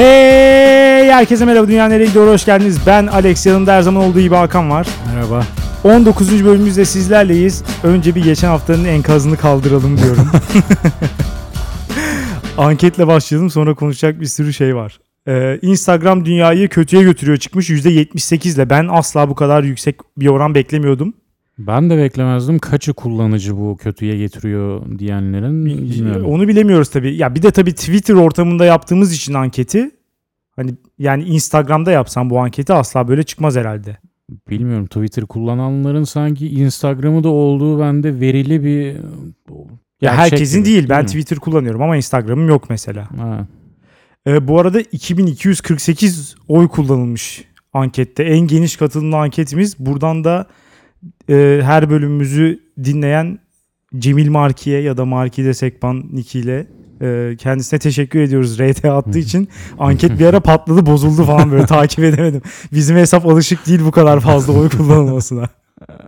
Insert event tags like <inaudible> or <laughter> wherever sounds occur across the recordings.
Hey herkese merhaba Dünya Nereye Gidiyor hoş geldiniz. Ben Alex yanımda her zaman olduğu gibi Hakan var. Merhaba. 19. bölümümüzde sizlerleyiz. Önce bir geçen haftanın enkazını kaldıralım diyorum. <laughs> Anketle başlayalım sonra konuşacak bir sürü şey var. Ee, Instagram dünyayı kötüye götürüyor çıkmış %78 ile. Ben asla bu kadar yüksek bir oran beklemiyordum. Ben de beklemezdim. Kaçı kullanıcı bu kötüye getiriyor diyenlerin bilmiyorum. Onu bilemiyoruz tabii. Ya bir de tabii Twitter ortamında yaptığımız için anketi hani yani Instagram'da yapsam bu anketi asla böyle çıkmaz herhalde. Bilmiyorum. Twitter kullananların sanki Instagram'ı da olduğu bende verili bir Ya gerçek herkesin gibi, değil. Ben mi? Twitter kullanıyorum ama Instagram'ım yok mesela. Ha. Ee, bu arada 2248 oy kullanılmış ankette. En geniş katılımlı anketimiz. Buradan da e, her bölümümüzü dinleyen Cemil Marki'ye ya da Marki de Sekban nikiyle e, kendisine teşekkür ediyoruz RT attığı için. Anket bir ara patladı bozuldu falan böyle <laughs> takip edemedim. Bizim hesap alışık değil bu kadar fazla oy kullanılmasına.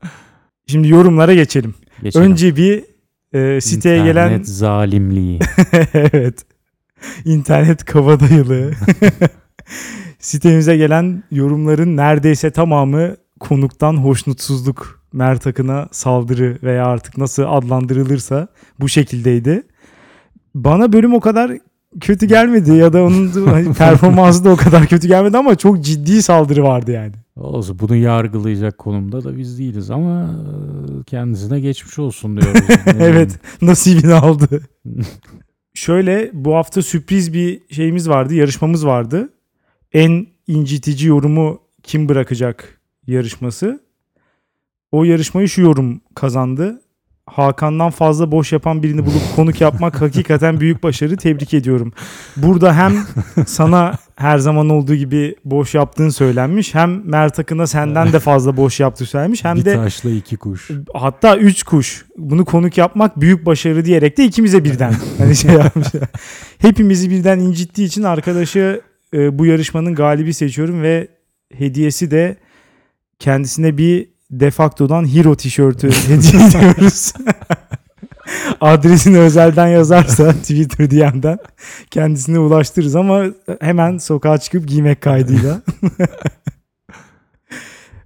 <laughs> Şimdi yorumlara geçelim. Geçelim. Önce bir e, siteye İnternet gelen zalimliği. <laughs> evet. İnternet kabadayılığı. Sitemize gelen yorumların neredeyse tamamı konuktan hoşnutsuzluk, Mert Akın'a saldırı veya artık nasıl adlandırılırsa bu şekildeydi. Bana bölüm o kadar kötü gelmedi ya da onun hani <laughs> performansı da o kadar kötü gelmedi ama çok ciddi saldırı vardı yani. Olsun bunu yargılayacak konumda da biz değiliz ama e, kendisine geçmiş olsun diyoruz. <laughs> Evet nasibini aldı. <laughs> Şöyle bu hafta sürpriz bir şeyimiz vardı, yarışmamız vardı. En incitici yorumu kim bırakacak yarışması. O yarışmayı şu yorum kazandı. Hakan'dan fazla boş yapan birini bulup konuk yapmak <laughs> hakikaten büyük başarı. Tebrik ediyorum. Burada hem sana her zaman olduğu gibi boş yaptığın söylenmiş. Hem Mert Akın'a senden de fazla boş yaptığı söylenmiş. Hem bir de taşla iki kuş. hatta üç kuş bunu konuk yapmak büyük başarı diyerek de ikimize birden <laughs> hani şey yapmışlar. Hepimizi birden incittiği için arkadaşı e, bu yarışmanın galibi seçiyorum ve hediyesi de kendisine bir defaktodan hero tişörtü hediye <laughs> ediyoruz. <laughs> Adresini özelden yazarsa <laughs> Twitter DM'den kendisine ulaştırırız ama hemen sokağa çıkıp giymek kaydıyla.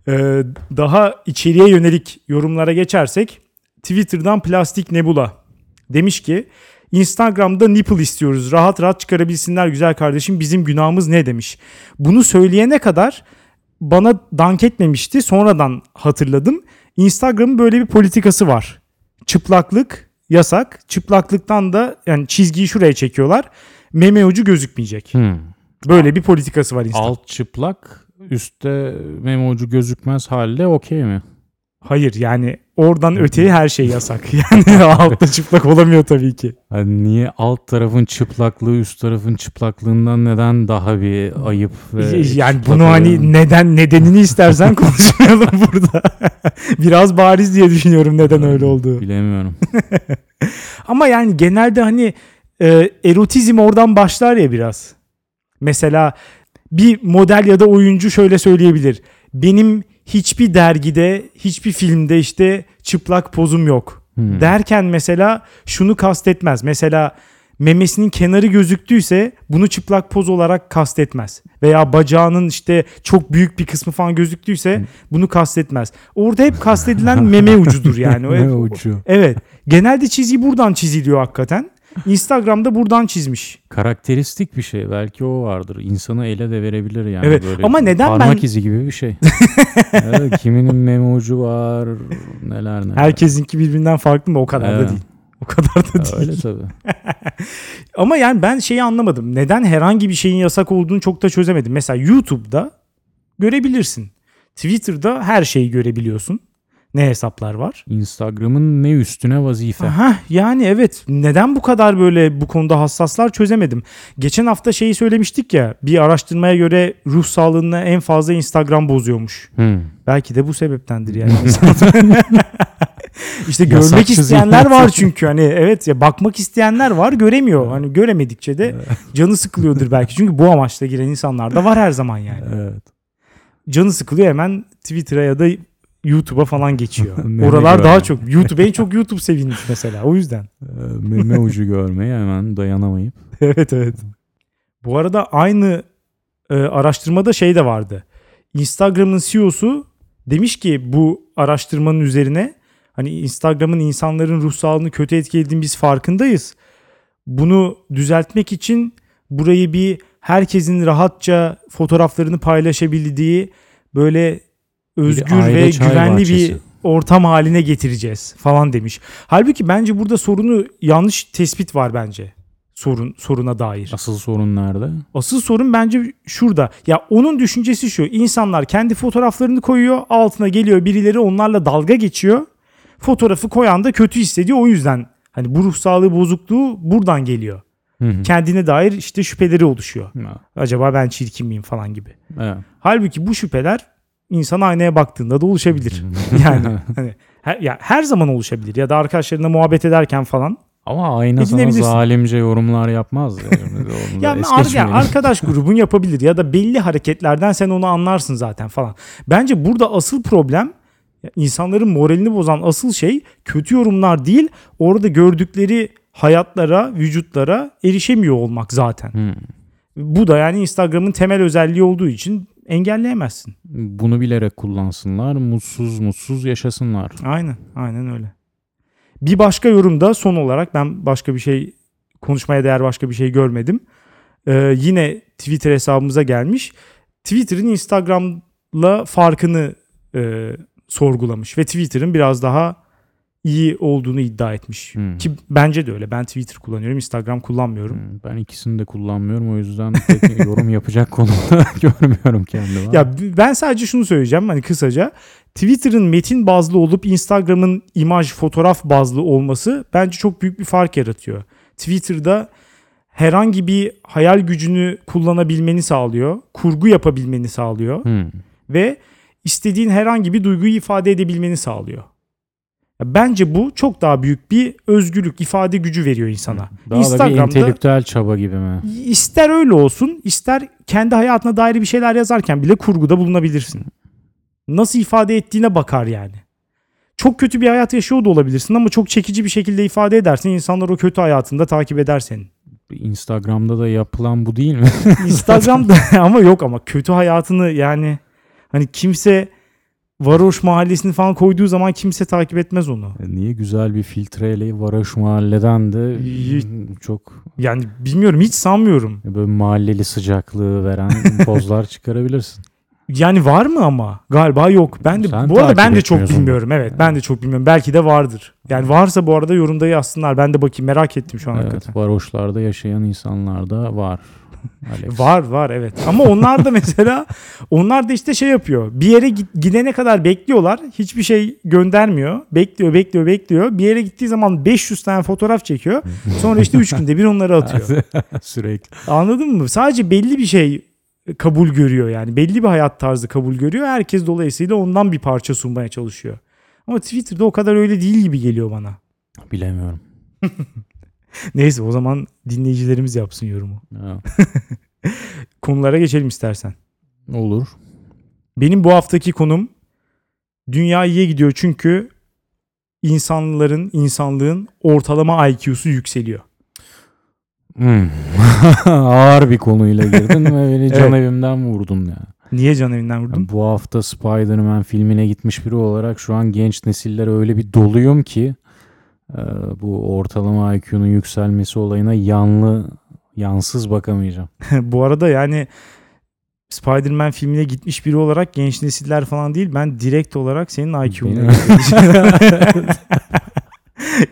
Ee, daha içeriye yönelik yorumlara geçersek Twitter'dan Plastik Nebula demiş ki Instagram'da nipple istiyoruz. Rahat rahat çıkarabilsinler güzel kardeşim. Bizim günahımız ne demiş. Bunu söyleyene kadar bana dank etmemişti. Sonradan hatırladım. Instagram'ın böyle bir politikası var. Çıplaklık yasak. Çıplaklıktan da yani çizgiyi şuraya çekiyorlar. Meme ucu gözükmeyecek. Hmm. Böyle bir politikası var Instagram. Alt çıplak, üstte meme ucu gözükmez halde okey mi? Hayır yani oradan öteye her şey yasak. <laughs> Yani altta çıplak olamıyor tabii ki. Hani niye alt tarafın çıplaklığı üst tarafın çıplaklığından neden daha bir ayıp ve yani bunu oluyor? hani neden nedenini istersen <laughs> konuşmayalım burada. <laughs> Biraz bariz diye düşünüyorum neden öyle olduğu. bilemiyorum. Ama yani genelde hani e, erotizm oradan başlar ya biraz. Mesela bir model ya da oyuncu şöyle söyleyebilir. Benim hiçbir dergide, hiçbir filmde işte çıplak pozum yok. Hmm. Derken mesela şunu kastetmez. Mesela memesinin kenarı gözüktüyse bunu çıplak poz olarak kastetmez. Veya bacağının işte çok büyük bir kısmı falan gözüktüyse bunu kastetmez. Orada hep kastedilen meme ucudur yani. <laughs> Meme ucu. Evet. Genelde çizgi buradan çiziliyor hakikaten. Instagram'da buradan çizmiş. Karakteristik bir şey. Belki o vardır. İnsanı ele de verebilir yani. Evet, Böyle ama neden parmak ben- izi gibi bir şey. <laughs> evet, kiminin meme ucu var. Neler neler. Herkesinki birbirinden farklı mı? O kadar da Evet. değil. O kadar da değil. Öyle tabii. <laughs> Ama yani ben şeyi anlamadım. Neden herhangi bir şeyin yasak olduğunu çok da çözemedim. Mesela YouTube'da görebilirsin. Twitter'da her şeyi görebiliyorsun. Ne hesaplar var? Instagram'ın ne üstüne vazife. Aha, yani evet. Neden bu kadar böyle bu konuda hassaslar çözemedim. Geçen hafta şeyi söylemiştik ya. Bir araştırmaya göre ruh sağlığını en fazla Instagram bozuyormuş. Hmm. Belki de bu sebeptendir yani. <laughs> işte görmek isteyenler var çünkü hani evet ya bakmak isteyenler var göremiyor. Hani göremedikçe de canı sıkılıyordur belki. Çünkü bu amaçla giren insanlar da var her zaman yani. Evet. Canı sıkılıyor hemen Twitter'a ya da YouTube'a falan geçiyor. <laughs> Oralar görme. daha çok. YouTube en çok YouTube sevinmiş mesela o yüzden. <laughs> Ee, Meme ucu görmeye hemen dayanamayıp. <laughs> evet evet. Bu arada aynı e, araştırmada şey de vardı. Instagram'ın CEO'su demiş ki bu araştırmanın üzerine hani Instagram'ın insanların ruh sağlığını kötü etkilediğini biz farkındayız. Bunu düzeltmek için burayı bir herkesin rahatça fotoğraflarını paylaşabildiği böyle özgür ve güvenli bahçesi. bir ortam haline getireceğiz falan demiş. Halbuki bence burada sorunu yanlış tespit var bence. Sorun soruna dair. Asıl sorun nerede? Asıl sorun bence şurada. Ya onun düşüncesi şu. İnsanlar kendi fotoğraflarını koyuyor. Altına geliyor birileri onlarla dalga geçiyor. Fotoğrafı koyan da kötü hissediyor. O yüzden hani bu ruh sağlığı bozukluğu buradan geliyor. Hı hı. Kendine dair işte şüpheleri oluşuyor. Ha, Acaba ben çirkin miyim falan gibi. evet. Halbuki bu şüpheler insan aynaya baktığında da oluşabilir. <laughs> yani hani her, ya her zaman oluşabilir ya da arkadaşlarına muhabbet ederken falan. Ama ayna sana zalimce yorumlar yapmaz. Yani. Ya, es ar- ya arkadaş grubun yapabilir ya da belli hareketlerden sen onu anlarsın zaten falan. Bence burada asıl problem insanların moralini bozan asıl şey kötü yorumlar değil. Orada gördükleri hayatlara, vücutlara erişemiyor olmak zaten. Hı. Bu da yani Instagram'ın temel özelliği olduğu için engelleyemezsin. Bunu bilerek kullansınlar. Mutsuz mutsuz yaşasınlar. Aynen, aynen öyle. Bir başka yorumda son olarak ben başka bir şey konuşmaya değer başka bir şey görmedim. Ee, yine Twitter hesabımıza gelmiş. Twitter'ın Instagram'la farkını e, sorgulamış ve Twitter'ın biraz daha iyi olduğunu iddia etmiş. Hmm. Ki bence de öyle. Ben Twitter kullanıyorum, Instagram kullanmıyorum. Hı, Ben ikisini de kullanmıyorum. O yüzden pek <laughs> yorum yapacak konumda <laughs> görmüyorum kendimi. Ya ben sadece şunu söyleyeceğim hani kısaca. Twitter'ın metin bazlı olup Instagram'ın imaj fotoğraf bazlı olması bence çok büyük bir fark yaratıyor. Twitter'da herhangi bir hayal gücünü kullanabilmeni sağlıyor. Kurgu yapabilmeni sağlıyor Hı. ve istediğin herhangi bir duyguyu ifade edebilmeni sağlıyor. Bence bu çok daha büyük bir özgürlük, ifade gücü veriyor insana. Daha da bir entelektüel çaba gibi mi? İster öyle olsun, ister kendi hayatına dair bir şeyler yazarken bile kurguda bulunabilirsin. Nasıl ifade ettiğine bakar yani. Çok kötü bir hayat yaşıyor da olabilirsin ama çok çekici bir şekilde ifade edersen insanlar o kötü hayatında takip eder senin. Instagram'da da yapılan bu değil mi? Instagram'da <laughs> ama yok ama kötü hayatını yani hani kimse varoş mahallesini falan koyduğu zaman kimse takip etmez onu. Niye güzel bir filtreyle Varoş Mahalle'den de çok Yani bilmiyorum hiç sanmıyorum. böyle mahalleli sıcaklığı veren <laughs> pozlar çıkarabilirsin. Yani var mı ama? Galiba yok. Ben de Sen bu arada ben de çok bilmiyorum. Evet, ben de çok bilmiyorum. Belki de vardır. Yani varsa bu arada yorumda yazsınlar. Ben de bakayım merak ettim şu an hakikaten. evet, varoşlarda yaşayan insanlar da var. <laughs> Alex. Var var evet. Ama onlar da mesela onlar da işte şey yapıyor. Bir yere gidene kadar bekliyorlar. Hiçbir şey göndermiyor. Bekliyor, bekliyor, bekliyor. Bir yere gittiği zaman 500 tane fotoğraf çekiyor. Sonra işte 3 günde bir onları atıyor. <laughs> Sürekli. Anladın mı? Sadece belli bir şey kabul görüyor yani. Belli bir hayat tarzı kabul görüyor. Herkes dolayısıyla ondan bir parça sunmaya çalışıyor. Ama Twitter'da o kadar öyle değil gibi geliyor bana. Bilemiyorum. <laughs> Neyse o zaman dinleyicilerimiz yapsın yorumu. <laughs> Konulara geçelim istersen. olur. Benim bu haftaki konum dünya iyiye gidiyor çünkü insanların, insanlığın ortalama IQ'su yükseliyor. Hmm. <laughs> Ağır bir konuyla girdin ve beni <laughs> can Evet. evimden vurdun ya. Niye can evinden vurdun? Yani bu hafta Spider-Man filmine gitmiş biri olarak şu an genç nesiller öyle bir doluyum ki bu ortalama IQ'nun yükselmesi olayına yanlı yansız bakamayacağım. <laughs> bu arada yani Spider-Man filmine gitmiş biri olarak genç nesiller falan değil. Ben direkt olarak senin IQ'unu <laughs>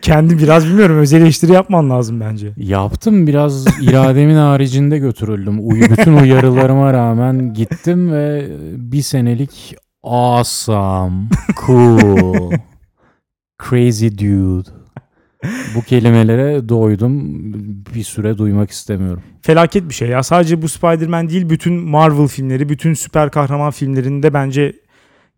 Kendi biraz bilmiyorum özel eleştiri yapman lazım bence. Yaptım biraz irademin haricinde götürüldüm. Uyu, bütün uyarılarıma rağmen gittim ve bir senelik awesome, cool, crazy dude. Bu kelimelere doydum. Bir süre duymak istemiyorum. Felaket bir şey ya. Sadece bu Spider-Man değil bütün Marvel filmleri, bütün süper kahraman filmlerinde bence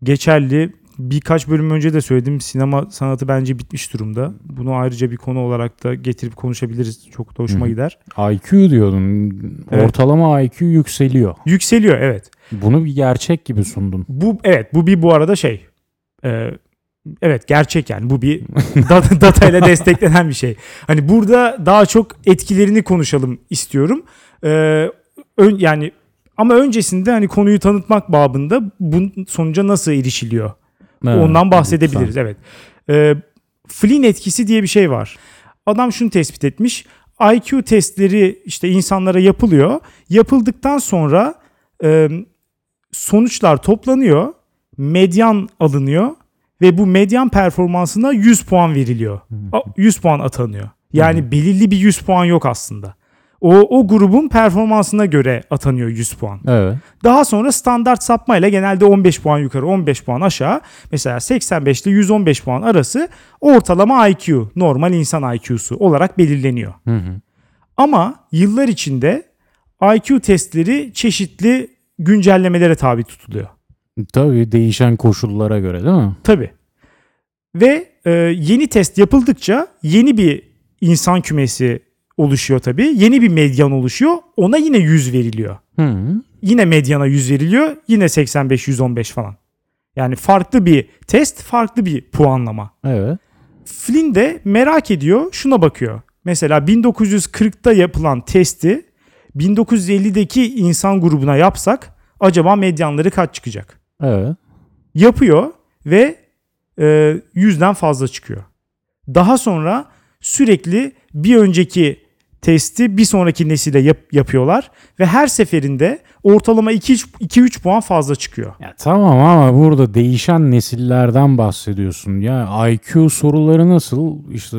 geçerli. Birkaç bölüm önce de söyledim. Sinema sanatı bence bitmiş durumda. Bunu ayrıca bir konu olarak da getirip konuşabiliriz. Çok da hoşuma Hı gider. IQ diyordun. Evet. Ortalama IQ yükseliyor. Yükseliyor evet. Bunu bir gerçek gibi sundun. Bu evet bu bir bu arada şey. Ee, evet gerçek yani bu bir <laughs> data, ile desteklenen bir şey. Hani burada daha çok etkilerini konuşalım istiyorum. Ee, ön, yani ama öncesinde hani konuyu tanıtmak babında bunun sonuca nasıl erişiliyor? Evet, Ondan bahsedebiliriz lütfen. evet. Ee, Flynn etkisi diye bir şey var. Adam şunu tespit etmiş. IQ testleri işte insanlara yapılıyor. Yapıldıktan sonra e, sonuçlar toplanıyor. Medyan alınıyor ve bu medyan performansına 100 puan veriliyor. A- 100 puan atanıyor. Yani belirli bir 100 puan yok aslında. O, o grubun performansına göre atanıyor 100 puan. Evet. Daha sonra standart sapmayla genelde 15 puan yukarı 15 puan aşağı mesela 85 ile 115 puan arası ortalama IQ normal insan IQ'su olarak belirleniyor. Hı hı. Ama yıllar içinde IQ testleri çeşitli güncellemelere tabi tutuluyor. Tabii değişen koşullara göre değil mi? Tabii. Ve e, yeni test yapıldıkça yeni bir insan kümesi oluşuyor tabii. Yeni bir medyan oluşuyor. Ona yine 100 veriliyor. Hı. Yine medyana 100 veriliyor. Yine 85 115 falan. Yani farklı bir test, farklı bir puanlama. Evet. Flynn de merak ediyor, şuna bakıyor. Mesela 1940'ta yapılan testi 1950'deki insan grubuna yapsak acaba medyanları kaç çıkacak? Evet. Yapıyor ve e, yüzden fazla çıkıyor. Daha sonra sürekli bir önceki testi bir sonraki nesile yap- yapıyorlar ve her seferinde ortalama 2-3 puan fazla çıkıyor. Ya tamam ama burada değişen nesillerden bahsediyorsun. Ya IQ soruları nasıl? İşte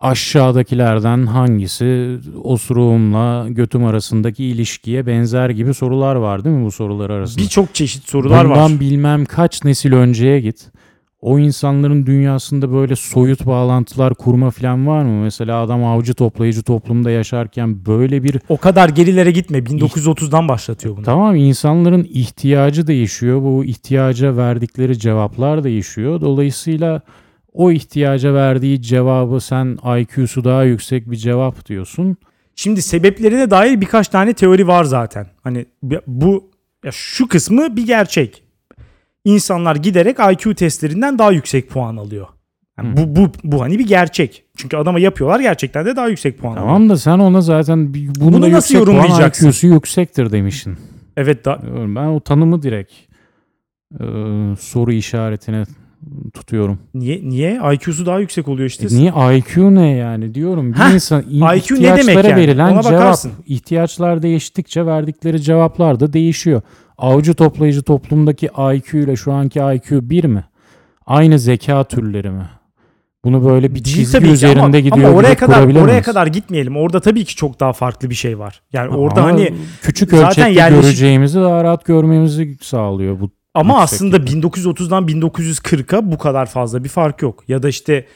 aşağıdakilerden hangisi osuruğumla götüm arasındaki ilişkiye benzer gibi sorular var değil mi bu sorular arasında? Birçok çeşit sorular Bundan var. bilmem kaç nesil önceye git. O insanların dünyasında böyle soyut bağlantılar kurma falan var mı? Mesela adam avcı toplayıcı toplumda yaşarken böyle bir O kadar gerilere gitme. 1930'dan başlatıyor bunu. Tamam insanların ihtiyacı değişiyor. Bu ihtiyaca verdikleri cevaplar değişiyor. Dolayısıyla o ihtiyaca verdiği cevabı sen IQ'su daha yüksek bir cevap diyorsun. Şimdi sebeplerine dair birkaç tane teori var zaten. Hani bu ya şu kısmı bir gerçek. İnsanlar giderek IQ testlerinden daha yüksek puan alıyor. Yani bu, bu, bu hani bir gerçek. Çünkü adama yapıyorlar gerçekten de daha yüksek puan alıyor. Tamam da sen ona zaten bunu, Bunu nasıl yüksek puan yorumlayacaksın? IQ'su yüksektir demişsin. Evet da, Ben o tanımı direkt e, soru işaretine tutuyorum. niye niye IQ'su daha yüksek oluyor işte. E niye IQ ne yani diyorum. Bir Heh, insan IQ ne demek ihtiyaçlara yani? verilen Ona cevap. bakarsın. ihtiyaçlar değiştikçe verdikleri cevaplar da değişiyor. Avcı toplayıcı toplumdaki IQ ile şu anki IQ bir mi? Aynı zeka türleri mi? Bunu böyle bir çizgi tabii üzerinde ama, gidiyor ama oraya kadar oraya miyiz? kadar gitmeyelim. Orada tabii ki çok daha farklı bir şey var. Yani orada Ama hani küçük zaten ölçekte göreceğimizi daha rahat görmemizi sağlıyor bu. Ama Yüksek aslında yani. 1930'dan 1940'a bu kadar fazla bir fark yok. Ya da işte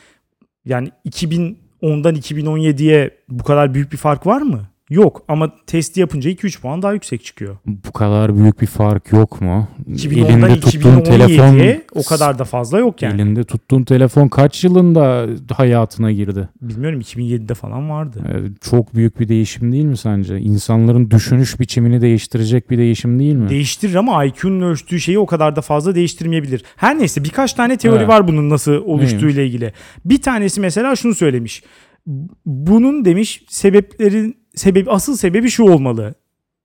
yani 2010'dan 2017'ye bu kadar büyük bir fark var mı? Yok ama testi yapınca 2-3 puan daha yüksek çıkıyor. Bu kadar büyük bir fark yok mu? 2010'dan Elinde tuttuğun telefon 2017'ye o kadar da fazla yok yani. Elinde tuttuğun telefon kaç yılında hayatına girdi? Bilmiyorum 2007'de falan vardı. Ee, Çok büyük bir değişim değil mi sence? İnsanların düşünüş biçimini değiştirecek bir değişim değil mi? Değiştirir ama IQ'nun ölçtüğü şeyi o kadar da fazla değiştirmeyebilir. Her neyse birkaç tane teori Evet. var bunun nasıl oluştuğu Neymiş? ile ilgili. Bir tanesi mesela şunu söylemiş. Bunun demiş sebeplerin sebebi asıl sebebi şu olmalı.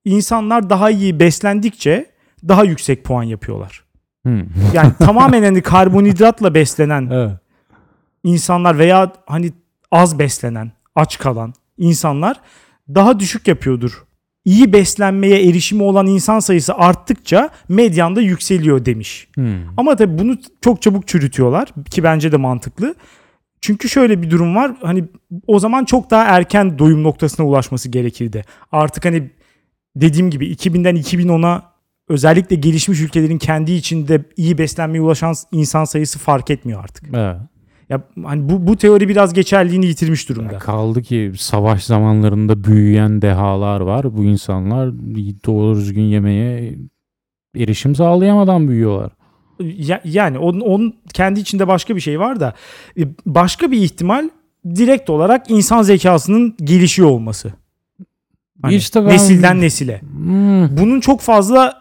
İnsanlar daha iyi beslendikçe daha yüksek puan yapıyorlar. Hı. <laughs> Yani tamamen hani karbonhidratla beslenen evet. insanlar veya hani az beslenen, aç kalan insanlar daha düşük yapıyordur. İyi beslenmeye erişimi olan insan sayısı arttıkça medyanda yükseliyor demiş. Hı. Ama tabii bunu çok çabuk çürütüyorlar ki bence de mantıklı. Çünkü şöyle bir durum var. Hani o zaman çok daha erken doyum noktasına ulaşması gerekirdi. Artık hani dediğim gibi 2000'den 2010'a özellikle gelişmiş ülkelerin kendi içinde iyi beslenmeye ulaşan insan sayısı fark etmiyor artık. Evet. Ya hani bu bu teori biraz geçerliğini yitirmiş durumda. Kaldı ki savaş zamanlarında büyüyen dehalar var. Bu insanlar doğru düzgün yemeğe erişim sağlayamadan büyüyorlar. Ya- yani onun, onun kendi içinde başka bir şey var da e, başka bir ihtimal direkt olarak insan zekasının gelişiyor olması. Hani İşte ben- nesilden nesile. Hmm, Bunun çok fazla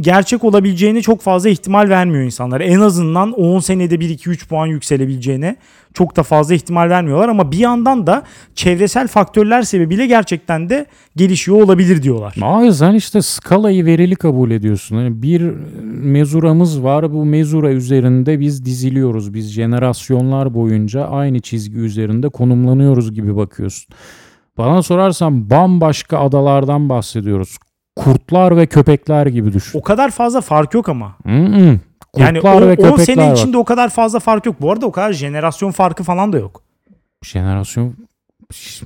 gerçek olabileceğine çok fazla ihtimal vermiyor insanlar. En azından 10 senede 1-2-3 puan yükselebileceğine çok da fazla ihtimal vermiyorlar. Ama bir yandan da çevresel faktörler sebebiyle gerçekten de gelişiyor olabilir diyorlar. Abi sen işte skalayı verili kabul ediyorsun. Hani bir mezuramız var. Bu mezura üzerinde biz diziliyoruz. Biz jenerasyonlar boyunca aynı çizgi üzerinde konumlanıyoruz gibi bakıyorsun. Bana sorarsan bambaşka adalardan bahsediyoruz. Kurtlar ve köpekler gibi düşün. O kadar fazla fark yok ama. Mm-mm. Yani Kurtlar ve 10 köpekler sene var. içinde o kadar fazla fark yok. Bu arada o kadar jenerasyon farkı falan da yok. Jenerasyon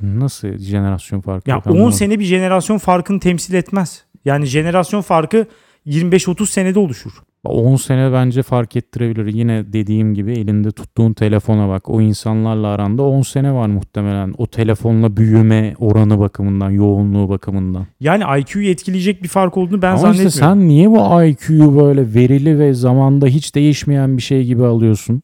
nasıl jenerasyon farkı? Ya yok 10 anlamadım. sene bir jenerasyon farkını temsil etmez. Yani jenerasyon farkı 25-30 senede oluşur. 10 sene bence fark ettirebilir. Yine dediğim gibi elinde tuttuğun telefona bak. O insanlarla aranda 10 sene var muhtemelen. O telefonla büyüme oranı bakımından, yoğunluğu bakımından. Yani IQ'yu etkileyecek bir fark olduğunu ben Ama zannetmiyorum. işte sen niye bu IQ'yu böyle verili ve zamanda hiç değişmeyen bir şey gibi alıyorsun?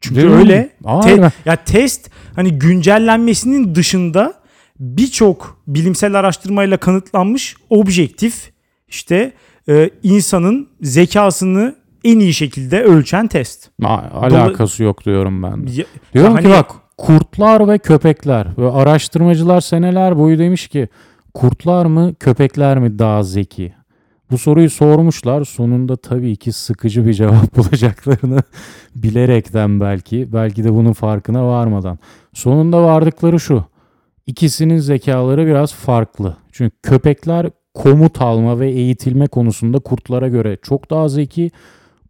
Çünkü Değil öyle. Abi Te- ya test hani güncellenmesinin dışında birçok bilimsel araştırmayla kanıtlanmış objektif işte e, insanın zekasını en iyi şekilde ölçen test. A- alakası yok diyorum ben. de. Ya- Diyorum Ya ki hani- bak kurtlar ve köpekler ve araştırmacılar seneler boyu demiş ki kurtlar mı köpekler mi daha zeki? Bu soruyu sormuşlar. Sonunda tabii ki sıkıcı bir cevap <laughs> bulacaklarını bilerekten belki, belki de bunun farkına varmadan. Sonunda vardıkları şu. İkisinin zekaları biraz farklı. Çünkü köpekler komut alma ve eğitilme konusunda kurtlara göre çok daha zeki.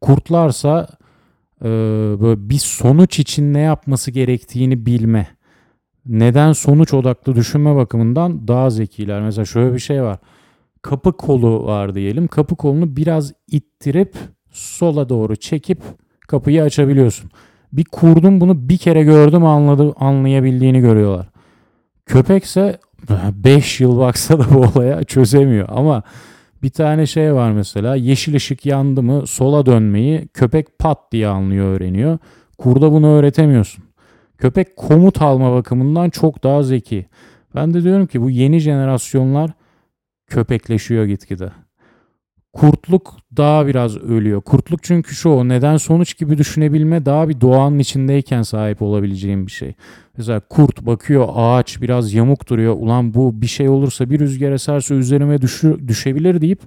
Kurtlarsa e, böyle bir sonuç için ne yapması gerektiğini bilme. Neden sonuç odaklı düşünme bakımından daha zekiler. Mesela şöyle bir şey var. Kapı kolu var diyelim. Kapı kolunu biraz ittirip sola doğru çekip kapıyı açabiliyorsun. Bir kurdun bunu bir kere gördüm anladı, anlayabildiğini görüyorlar. Köpekse <laughs> 5 yıl baksa da bu olaya çözemiyor. Ama bir tane şey var mesela yeşil ışık yandı mı sola dönmeyi köpek pat diye anlıyor öğreniyor. Kurda bunu öğretemiyorsun. Köpek komut alma bakımından çok daha zeki. Ben de diyorum ki bu yeni jenerasyonlar köpekleşiyor gitgide. Kurtluk daha biraz ölüyor. Kurtluk çünkü şu o neden sonuç gibi düşünebilme daha bir doğanın içindeyken sahip olabileceğim bir şey. Mesela kurt bakıyor ağaç biraz yamuk duruyor. Ulan bu bir şey olursa bir rüzgar eserse üzerime düşü, düşebilir deyip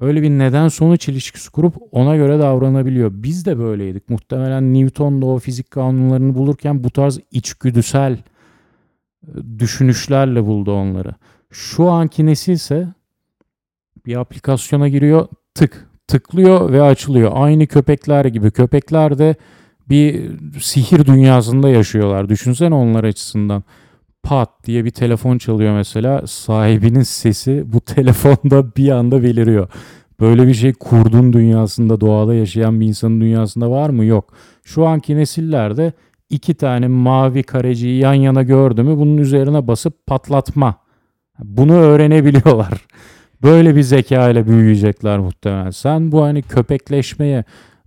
öyle bir neden sonuç ilişkisi kurup ona göre davranabiliyor. Biz de böyleydik. Muhtemelen Newton da o fizik kanunlarını bulurken bu tarz içgüdüsel e, düşünüşlerle buldu onları. Şu anki nesilse bir aplikasyona giriyor tık tıklıyor ve açılıyor. Aynı köpekler gibi. Köpekler de bir sihir dünyasında yaşıyorlar. Düşünsene onlar açısından. Pat diye bir telefon çalıyor mesela. Sahibinin sesi bu <laughs> telefonda bir anda beliriyor. Böyle bir şey kurdun dünyasında, doğada yaşayan bir insanın dünyasında var mı? Yok. Şu anki nesillerde iki tane mavi kareciyi yan yana gördü mü bunun üzerine basıp patlatma. Bunu öğrenebiliyorlar. Böyle bir zeka ile büyüyecekler muhtemelen. Sen bu hani köpekleşmeye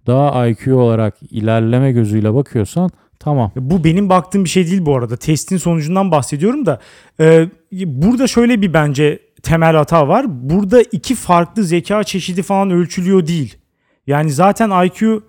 daha IQ olarak ilerleme gözüyle bakıyorsan tamam. Bu benim baktığım bir şey değil bu arada. Testin sonucundan bahsediyorum da e, burada şöyle bir bence temel hata var. Burada iki farklı zeka çeşidi falan ölçülüyor değil. Yani zaten IQ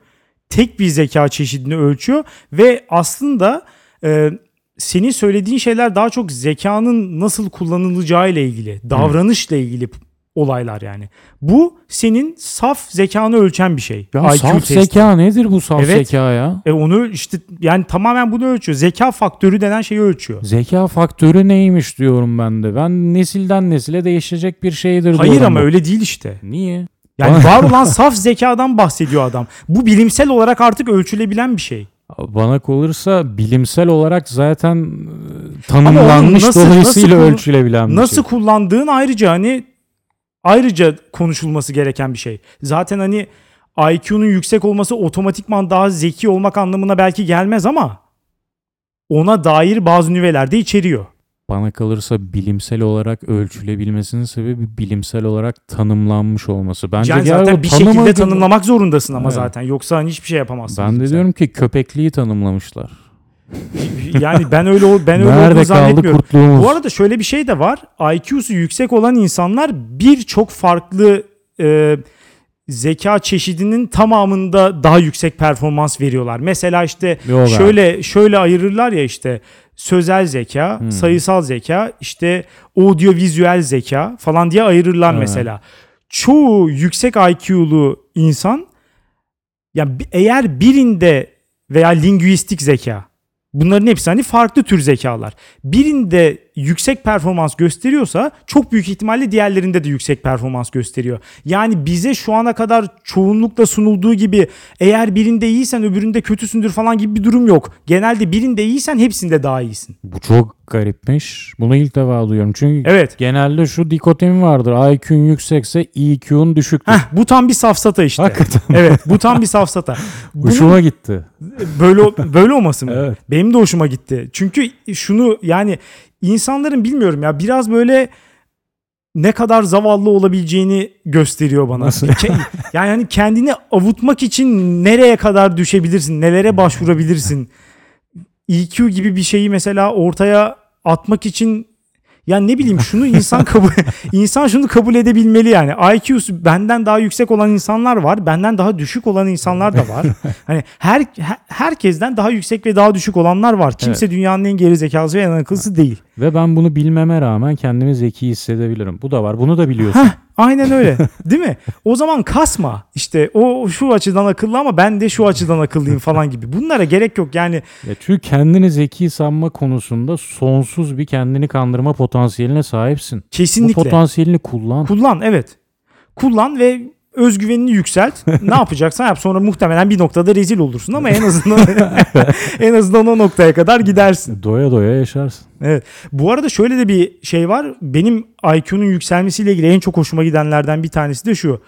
tek bir zeka çeşidini ölçüyor ve aslında e, senin söylediğin şeyler daha çok zekanın nasıl kullanılacağı ile ilgili, davranışla ilgili olaylar yani. Bu senin saf zekanı ölçen bir şey. Ya IQ saf testi. zeka nedir bu saf Evet. zeka ya? E onu işte yani tamamen bunu ölçüyor. Zeka faktörü denen şeyi ölçüyor. Zeka faktörü neymiş diyorum ben de. Ben nesilden nesile değişecek bir şeydir Hayır ama bu. öyle değil işte. Niye? Yani <laughs> var olan saf zekadan bahsediyor adam. Bu bilimsel olarak artık ölçülebilen bir şey. Bana kalırsa bilimsel olarak zaten e, tanımlanmış nasıl- dolayısıyla nasıl- ölçülebilen bir Nasıl şey. kullandığın ayrıca hani ayrıca konuşulması gereken bir şey. Zaten hani IQ'nun yüksek olması otomatikman daha zeki olmak anlamına belki gelmez ama ona dair bazı nüveler de içeriyor. Bana kalırsa bilimsel olarak ölçülebilmesinin sebebi bilimsel olarak tanımlanmış olması. Bence Yani zaten bir tanımı- şekilde tanımlamak zorundasın ama Evet. zaten. Yoksa hani hiçbir şey yapamazsın. Ben de diyorum ki köpekliği tanımlamışlar. Yani ben öyle ol- ben öyle Nerede olduğunu zannetmiyorum. kurtluğumuz? Bu arada şöyle bir şey de var. IQ'su yüksek olan insanlar birçok farklı e, zeka çeşidinin tamamında daha yüksek performans veriyorlar. Mesela işte Yok abi. şöyle şöyle ayırırlar ya işte sözel zeka, Hmm. sayısal zeka, işte audiovizüel zeka falan diye ayırırlar Evet. mesela. Çoğu yüksek IQ'lu insan ya bi- eğer birinde veya linguistik zeka bunların hepsi hani farklı tür zekalar. Birinde yüksek performans gösteriyorsa çok büyük ihtimalle diğerlerinde de yüksek performans gösteriyor. Yani bize şu ana kadar çoğunlukla sunulduğu gibi eğer birinde iyiysen öbüründe kötüsündür falan gibi bir durum yok. Genelde birinde iyiysen hepsinde daha iyisin. Bu çok garipmiş. Bunu ilk defa duyuyorum. Çünkü Evet. genelde şu dikotomi vardır. IQ'un yüksekse EQ'un düşüktür. Heh, bu tam bir safsata işte. Hakikaten. Evet, bu tam bir safsata. <laughs> Bunun Hoşuma gitti. böyle böyle olması mı? Evet. Benim de hoşuma gitti. Çünkü şunu yani insanların bilmiyorum ya biraz böyle ne kadar zavallı olabileceğini gösteriyor bana. Nasıl? Yani hani kendini avutmak için nereye kadar düşebilirsin? Nelere başvurabilirsin? EQ gibi bir şeyi mesela ortaya atmak için ya ne bileyim şunu insan <laughs> kabul insan şunu kabul edebilmeli yani. IQ'su benden daha yüksek olan insanlar var. Benden daha düşük olan insanlar da var. <laughs> hani her, her- herkesten daha yüksek ve daha düşük olanlar var. Kimse dünyanın en geri zekalısı ve en akıllısı değil. Ve ben bunu bilmeme rağmen kendimi zeki hissedebilirim. Bu da var. Bunu da biliyorsun. Heh, aynen öyle. <laughs> Değil mi? O zaman kasma. İşte o şu açıdan akıllı ama ben de şu açıdan akıllıyım falan gibi. Bunlara gerek yok. Yani Ya çünkü kendini zeki sanma konusunda sonsuz bir kendini kandırma potansiyeline sahipsin. Bu kesinlikle. potansiyelini kullan. Kullan evet. Kullan ve özgüvenini yükselt. <laughs> ne yapacaksan yap. Sonra muhtemelen bir noktada rezil olursun ama en azından <laughs> en azından o noktaya kadar gidersin. Doya doya yaşarsın. Evet. Bu arada şöyle de bir şey var. Benim IQ'nun yükselmesiyle ilgili en çok hoşuma gidenlerden bir tanesi de şu.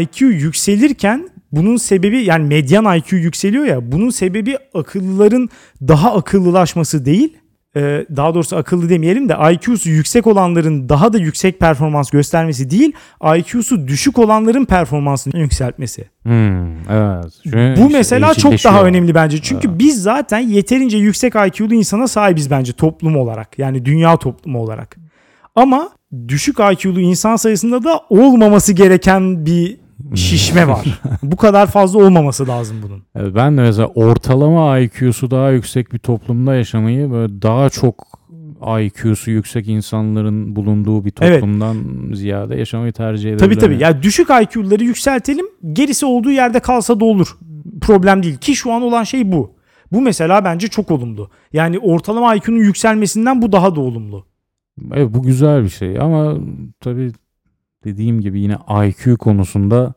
IQ yükselirken bunun sebebi yani medyan IQ yükseliyor ya bunun sebebi akıllıların daha akıllılaşması değil. Ee, daha doğrusu akıllı demeyelim de IQ'su yüksek olanların daha da yüksek performans göstermesi değil IQ'su düşük olanların performansını yükseltmesi. Hmm, evet. Çünkü Bu mesela çok daha önemli bence. Çünkü biz zaten yeterince yüksek IQ'lu insana sahibiz bence toplum olarak. Yani dünya toplumu olarak. Ama düşük IQ'lu insan sayısında da olmaması gereken bir şişme var. <laughs> Bu kadar fazla olmaması lazım bunun. Ben de mesela ortalama IQ'su daha yüksek bir toplumda yaşamayı böyle daha çok IQ'su yüksek insanların bulunduğu bir Evet. toplumdan ziyade yaşamayı tercih ederim. Tabii tabii. Ya düşük IQ'ları yükseltelim. Gerisi olduğu yerde kalsa da olur. Problem değil. Ki şu an olan şey bu. Bu mesela bence çok olumlu. Yani ortalama IQ'nun yükselmesinden bu daha da olumlu. Evet, bu güzel bir şey ama tabii dediğim gibi yine IQ konusunda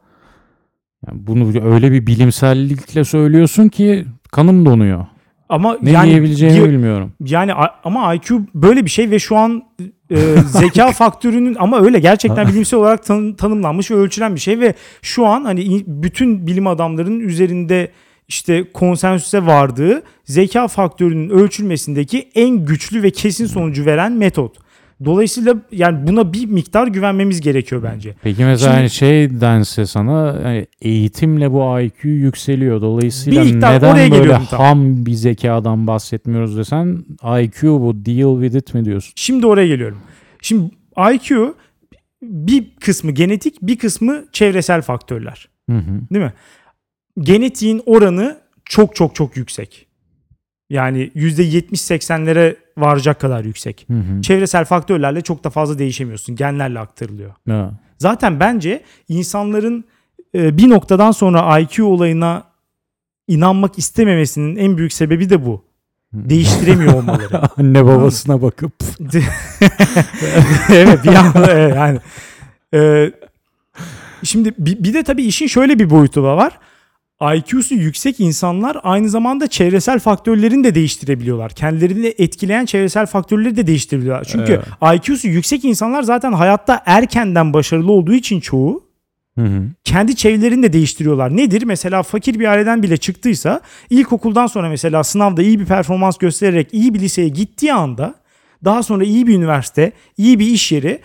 yani bunu öyle bir bilimsellikle söylüyorsun ki kanım donuyor. Ama Ne yani diyebileceğimi diyor- bilmiyorum. Yani ama IQ böyle bir şey ve şu an e, <laughs> zeka faktörünün ama öyle gerçekten bilimsel olarak tan- tanımlanmış ve ölçülen bir şey ve şu an hani bütün bilim adamlarının üzerinde işte konsensüse vardığı zeka faktörünün ölçülmesindeki en güçlü ve kesin sonucu veren metot. Dolayısıyla yani buna bir miktar güvenmemiz gerekiyor bence. Peki mesela Şimdi- hani şey dense sana hani eğitimle bu IQ yükseliyor. Dolayısıyla neden böyle geliyorum tam. ham bir zekadan bahsetmiyoruz desen IQ bu deal with it mi diyorsun? Şimdi oraya geliyorum. Şimdi IQ bir kısmı genetik, bir kısmı çevresel faktörler. Hı hı. Değil mi? Genetiğin oranı çok çok çok yüksek. Yani %70-80'lere varacak kadar yüksek. Hı hı. Çevresel faktörlerle çok da fazla değişemiyorsun. Genlerle aktarılıyor. Evet. Zaten bence insanların e, bir noktadan sonra IQ olayına inanmak istememesinin en büyük sebebi de bu. Değiştiremiyor <laughs> olmaları. Anne babasına bakıp <laughs> evet bir anda evet, yani. Ee, şimdi bir, bir de tabii işin şöyle bir boyutu da var. IQ'su yüksek insanlar aynı zamanda çevresel faktörlerini de değiştirebiliyorlar. Kendilerini etkileyen çevresel faktörleri de değiştirebiliyorlar. Çünkü IQ'su yüksek insanlar zaten hayatta erkenden başarılı olduğu için çoğu Hı hı. kendi çevrelerini de değiştiriyorlar. Nedir? Mesela fakir bir aileden bile çıktıysa ilkokuldan sonra mesela sınavda iyi bir performans göstererek iyi bir liseye gittiği anda daha sonra iyi bir üniversite, iyi bir iş yeri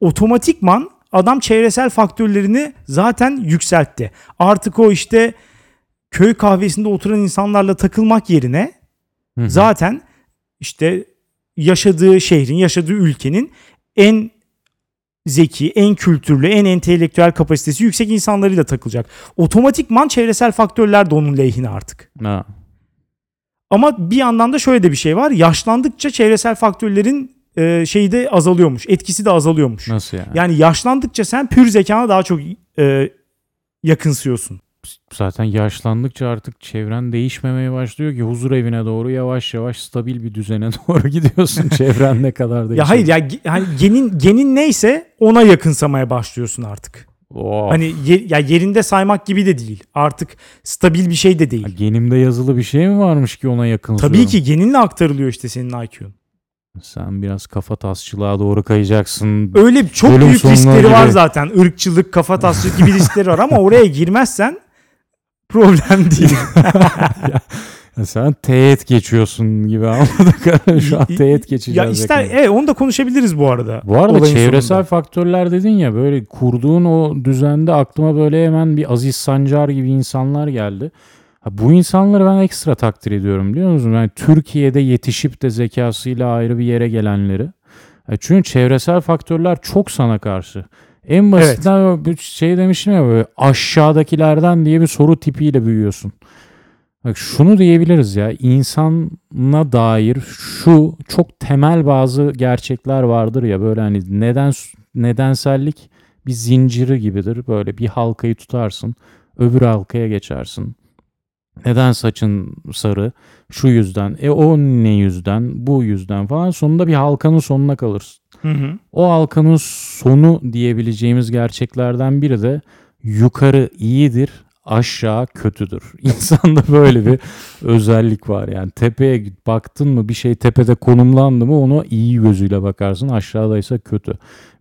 otomatikman adam çevresel faktörlerini zaten yükseltti. Artık o işte köy kahvesinde oturan insanlarla takılmak yerine Hı hı. zaten işte yaşadığı şehrin, yaşadığı ülkenin en zeki, en kültürlü, en entelektüel kapasitesi yüksek insanlarıyla takılacak. Otomatikman çevresel faktörler de onun lehine artık. Ha. Ama bir yandan da şöyle de bir şey var. Yaşlandıkça çevresel faktörlerin e, şeyi de azalıyormuş. Etkisi de azalıyormuş. Nasıl yani? Yani yaşlandıkça sen pür zekana daha çok e, yakınsıyorsun. Zaten yaşlandıkça artık çevren değişmemeye başlıyor ki huzur evine doğru yavaş yavaş stabil bir düzene <laughs> doğru gidiyorsun. <laughs> çevren ne kadar değişiyor. Ya hayır ya hani genin genin neyse ona yakınsamaya başlıyorsun artık. Of. Hani ye- ya yerinde saymak gibi de değil. Artık stabil bir şey de değil. genimde yazılı bir şey mi varmış ki ona yakın Tabii ki geninle aktarılıyor işte senin IQ'un. Sen biraz kafa tasçılığa doğru kayacaksın. Öyle çok Bölüm büyük riskleri var gibi. zaten. Irkçılık, kafa tasçılık gibi riskleri var ama oraya girmezsen problem değil. <laughs> Ya sen teğet geçiyorsun gibi anladık. <laughs> Şu an teğet geçeceğiz. ya ister yakında. evet onu da konuşabiliriz bu arada. Bu arada olayın çevresel sonunda. faktörler dedin ya böyle kurduğun o düzende aklıma böyle hemen bir Aziz Sancar gibi insanlar geldi. Ha, bu insanları ben ekstra takdir ediyorum biliyor musun? Yani Türkiye'de yetişip de zekasıyla ayrı bir yere gelenleri. Ha, çünkü çevresel faktörler çok sana karşı. En basitinden bir şey demiştim ya böyle aşağıdakilerden diye bir soru tipiyle büyüyorsun. Bak şunu diyebiliriz ya insana dair şu çok temel bazı gerçekler vardır ya böyle hani neden nedensellik bir zinciri gibidir. Böyle bir halkayı tutarsın öbür halkaya geçersin. Neden saçın sarı? Şu yüzden. E o ne yüzden? Bu yüzden falan. Sonunda bir halkanın sonuna kalırsın. Hı hı. O halkanın sonu diyebileceğimiz gerçeklerden biri de yukarı iyidir, aşağı kötüdür. <laughs> İnsanda böyle bir özellik var. Yani tepeye baktın mı bir şey tepede konumlandı mı ona iyi gözüyle bakarsın aşağıdaysa kötü.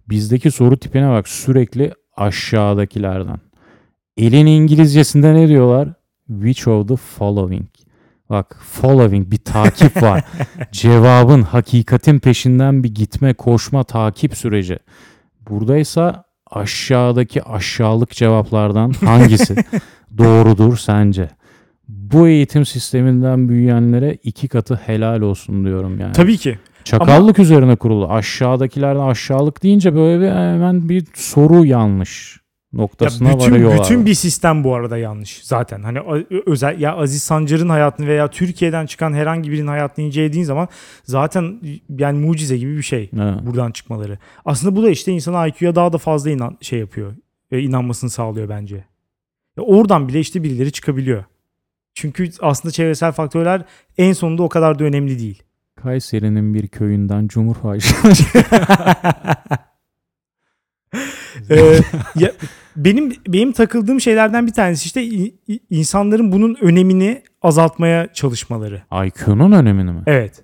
Bizdeki soru tipine bak sürekli aşağıdakilerden. Elin İngilizcesinde ne diyorlar? Which of the following? Bak following bir takip var. <laughs> Cevabın hakikatin peşinden bir gitme, koşma, takip süreci. Buradaysa aşağıdaki aşağılık cevaplardan hangisi <laughs> doğrudur sence? Bu eğitim sisteminden büyüyenlere iki katı helal olsun diyorum yani. Tabii ki. Çakallık üzerine kurulu. Aşağıdakilerden aşağılık deyince böyle bir hemen bir soru yanlış Ya noktasına bütün varıyorlar. bütün bir sistem bu arada yanlış zaten. Hani özel ya Aziz Sancar'ın hayatını veya Türkiye'den çıkan herhangi birinin hayatını incelediğin zaman zaten yani mucize gibi bir şey Evet. buradan çıkmaları. Aslında bu da işte insana IQ'ya daha da fazla inan şey yapıyor. E, inanmasını sağlıyor bence. Ya oradan bile işte birileri çıkabiliyor. Çünkü aslında çevresel faktörler en sonunda o kadar da önemli değil. Kayseri'nin bir köyünden Cumhurbaşkanı. <laughs> <laughs> Ee, ya, benim benim takıldığım şeylerden bir tanesi işte insanların bunun önemini azaltmaya çalışmaları. IQ'nun önemini mi? Evet.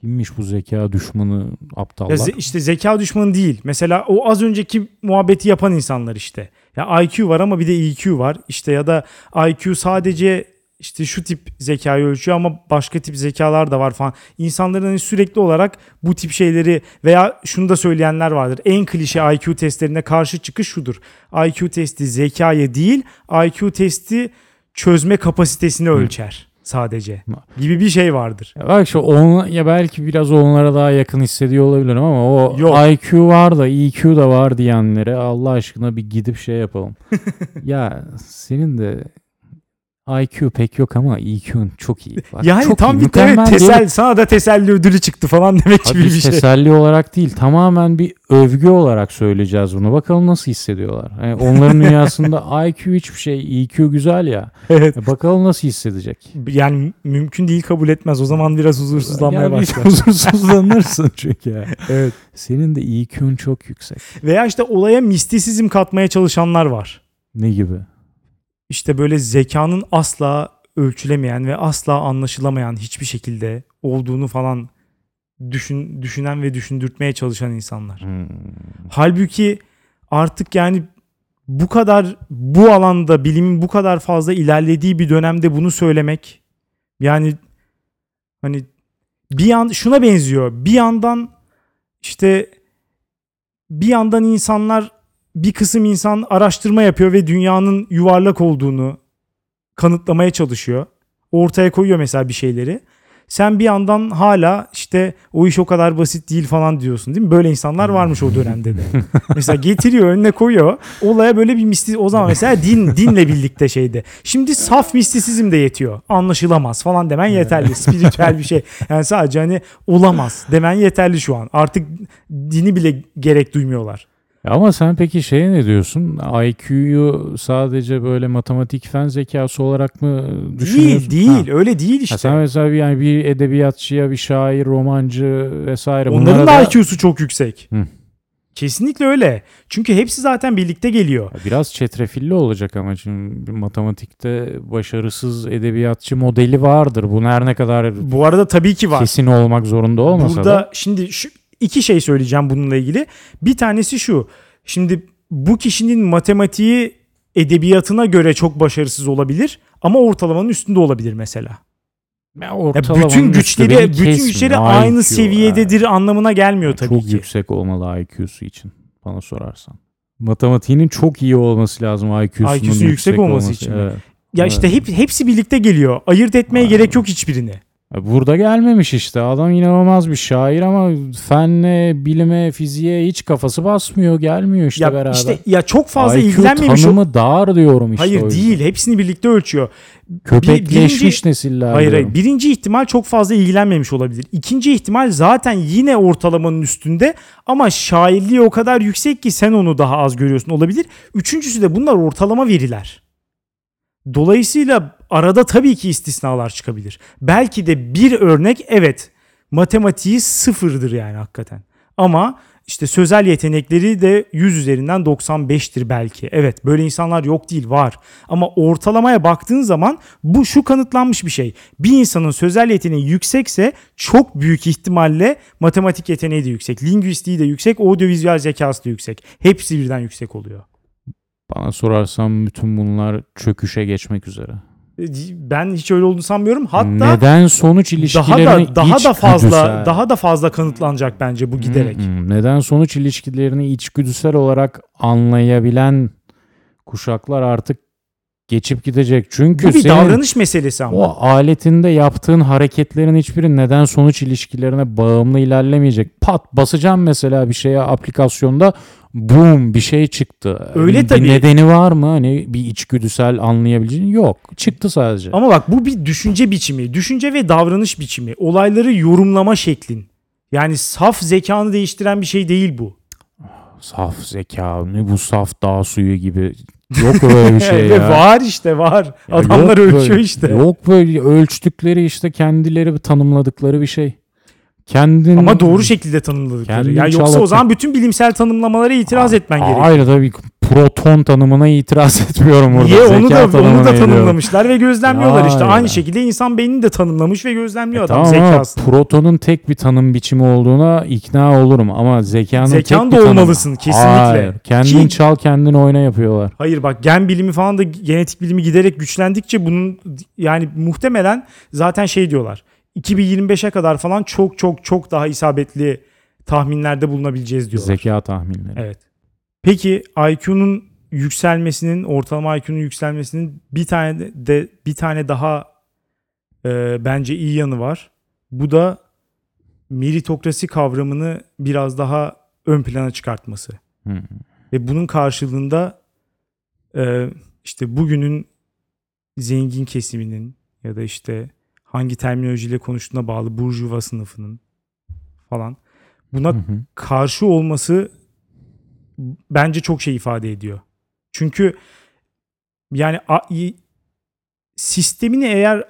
Kimmiş bu zeka düşmanı aptallar? Ya ze- işte zeka düşmanı değil. Mesela o az önceki muhabbeti yapan insanlar işte. Ya IQ var ama bir de EQ var. İşte ya da IQ sadece işte şu tip zekayı ölçüyor ama başka tip zekalar da var falan. İnsanların hani sürekli olarak bu tip şeyleri veya şunu da söyleyenler vardır. En klişe IQ testlerine karşı çıkış şudur. IQ testi zekayı değil, IQ testi çözme kapasitesini ölçer sadece. Gibi bir şey vardır. Ya bak şu on, ya belki biraz onlara daha yakın hissediyor olabilirim ama o Yok. IQ var da EQ da var diyenlere Allah aşkına bir gidip şey yapalım. <laughs> ya senin de IQ pek yok ama EQ'un çok iyi. Bak, Yani çok tam iyi, bir evet, değil. tesel, sana da teselli ödülü çıktı falan demek gibi Abi bir biz şey. teselli olarak değil tamamen bir övgü olarak söyleyeceğiz bunu. Bakalım nasıl hissediyorlar. Yani onların dünyasında <laughs> IQ hiçbir şey, EQ güzel ya. Evet. E bakalım nasıl hissedecek. Yani mümkün değil kabul etmez. O zaman biraz huzursuzlanmaya Ya bir başlar. <laughs> <laughs> huzursuzlanırsın çünkü ya. evet. Senin de EQ'un çok yüksek. Veya işte olaya mistisizm katmaya çalışanlar var. Ne gibi? İşte böyle zekanın asla ölçülemeyen ve asla anlaşılamayan hiçbir şekilde olduğunu falan düşün, düşünen ve düşündürtmeye çalışan insanlar. Hmm. Halbuki artık yani bu kadar bu alanda bilimin bu kadar fazla ilerlediği bir dönemde bunu söylemek yani hani bir yan şuna benziyor. Bir yandan işte bir yandan insanlar bir kısım insan araştırma yapıyor ve dünyanın yuvarlak olduğunu kanıtlamaya çalışıyor. Ortaya koyuyor mesela bir şeyleri. Sen bir yandan hala işte o iş o kadar basit değil falan diyorsun değil mi? Böyle insanlar varmış o dönemde de. <laughs> mesela getiriyor önüne koyuyor. Olaya böyle bir misti o zaman mesela din dinle birlikte şeyde. Şimdi saf mistisizm de yetiyor. Anlaşılamaz falan demen yeterli. Spiritüel bir şey. Yani sadece hani olamaz demen yeterli şu an. Artık dini bile gerek duymuyorlar. Ama sen peki şeye ne diyorsun? IQ'yu sadece böyle matematik fen zekası olarak mı düşünüyorsun? Değil değil Ha. öyle değil işte. Ha, sen mesela bir, yani bir edebiyatçıya, bir şair, romancı vesaire Onların da IQ'su çok yüksek. Hı. Kesinlikle öyle. Çünkü hepsi zaten birlikte geliyor. biraz çetrefilli olacak ama şimdi matematikte başarısız edebiyatçı modeli vardır. Bu her ne kadar Bu arada tabii ki var. kesin olmak zorunda olmasa Burada da. şimdi şu iki şey söyleyeceğim bununla ilgili. Bir tanesi şu. Şimdi bu kişinin matematiği edebiyatına göre çok başarısız olabilir ama ortalamanın üstünde olabilir mesela. Ya bütün güçleri bütün kesmiyor. güçleri aynı seviyededir anlamına gelmiyor tabii Çok ki. yüksek olmalı IQ'su için bana sorarsan. Matematiğinin çok iyi olması lazım IQ'sunun IQ'sunun yüksek, yüksek olması için mi? Evet. Ya işte hep hepsi birlikte geliyor. Ayırt etmeye Aynen. gerek yok hiçbirini. Burada gelmemiş işte. Adam inanılmaz bir şair ama fenle, bilime, fiziğe hiç kafası basmıyor. Gelmiyor işte ya beraber. işte ya çok fazla IQ ilgilenmemiş. o- tanımı dar diyorum işte. o Hayır değil. Hepsini birlikte ölçüyor. Köpekleşmiş birinci- nesiller Hayır diyorum. hayır. Birinci ihtimal çok fazla ilgilenmemiş olabilir. İkinci ihtimal zaten yine ortalamanın üstünde ama şairliği o kadar yüksek ki sen onu daha az görüyorsun olabilir. Üçüncüsü de bunlar ortalama veriler. Dolayısıyla arada tabii ki istisnalar çıkabilir. Belki de bir örnek evet matematiği sıfırdır yani hakikaten. Ama işte sözel yetenekleri de 100 üzerinden 95'tir belki. Evet böyle insanlar yok değil var. Ama ortalamaya baktığın zaman bu şu kanıtlanmış bir şey. Bir insanın sözel yeteneği yüksekse çok büyük ihtimalle matematik yeteneği de yüksek. Lingüistiği de yüksek, audiovizüel zekası da yüksek. Hepsi birden yüksek oluyor. Bana sorarsan bütün bunlar çöküşe geçmek üzere. Ben hiç öyle olduğunu sanmıyorum. Hatta Neden sonuç daha ilişkilerini da daha iç da fazla güdüsel- daha da fazla kanıtlanacak bence bu giderek. Hı hı. Neden sonuç ilişkilerini içgüdüsel olarak anlayabilen kuşaklar artık geçip gidecek. Çünkü Bu bir senin davranış meselesi ama. o aletinde yaptığın hareketlerin hiçbiri neden sonuç ilişkilerine bağımlı ilerlemeyecek. Pat basacağım mesela bir şeye aplikasyonda boom bir şey çıktı. Öyle bir tabii. nedeni var mı? Hani bir içgüdüsel anlayabileceğin yok. Çıktı sadece. Ama bak bu bir düşünce biçimi, düşünce ve davranış biçimi, olayları yorumlama şeklin. Yani saf zekanı değiştiren bir şey değil bu. Saf zeka ne bu saf dağ suyu gibi. Yok öyle bir şey <laughs> ya. var işte var. Ya Adamlar yok ölçüyor böyle- işte. Yok böyle ölçtükleri işte kendileri tanımladıkları bir şey. Kendin Ama doğru şekilde tanımladıkları. Yani yoksa o çalatın. zaman bütün bilimsel tanımlamalara itiraz etmen gerekiyor. Hayır tabii proton tanımına itiraz <laughs> etmiyorum burada. Niye onu da onu da ediyorum. tanımlamışlar ve gözlemliyorlar işte. Hayır. Aynı şekilde insan beynini de tanımlamış ve gözlemliyor adam E Tamam ama zekasını. protonun tek bir tanım biçimi olduğuna ikna olurum ama zekanın Zekan tek da bir tanımı- olmalısın, kesinlikle. Hayır. Kendin Ki- çal kendin oyna yapıyorlar. Hayır bak gen bilimi falan da genetik bilimi giderek güçlendikçe bunun yani muhtemelen zaten şey diyorlar. 2025'e kadar falan çok çok çok daha isabetli tahminlerde bulunabileceğiz diyorlar. Zeka tahminleri. Evet. Peki IQ'nun yükselmesinin, ortalama IQ'nun yükselmesinin bir tane de bir tane daha e, bence iyi yanı var. Bu da meritokrasi kavramını biraz daha ön plana çıkartması. Hı. Ve bunun karşılığında e, işte bugünün zengin kesiminin ya da işte hangi terminolojiyle konuştuğuna bağlı burjuva sınıfının falan buna Hı hı. karşı olması bence çok şey ifade ediyor. Çünkü yani sistemini eğer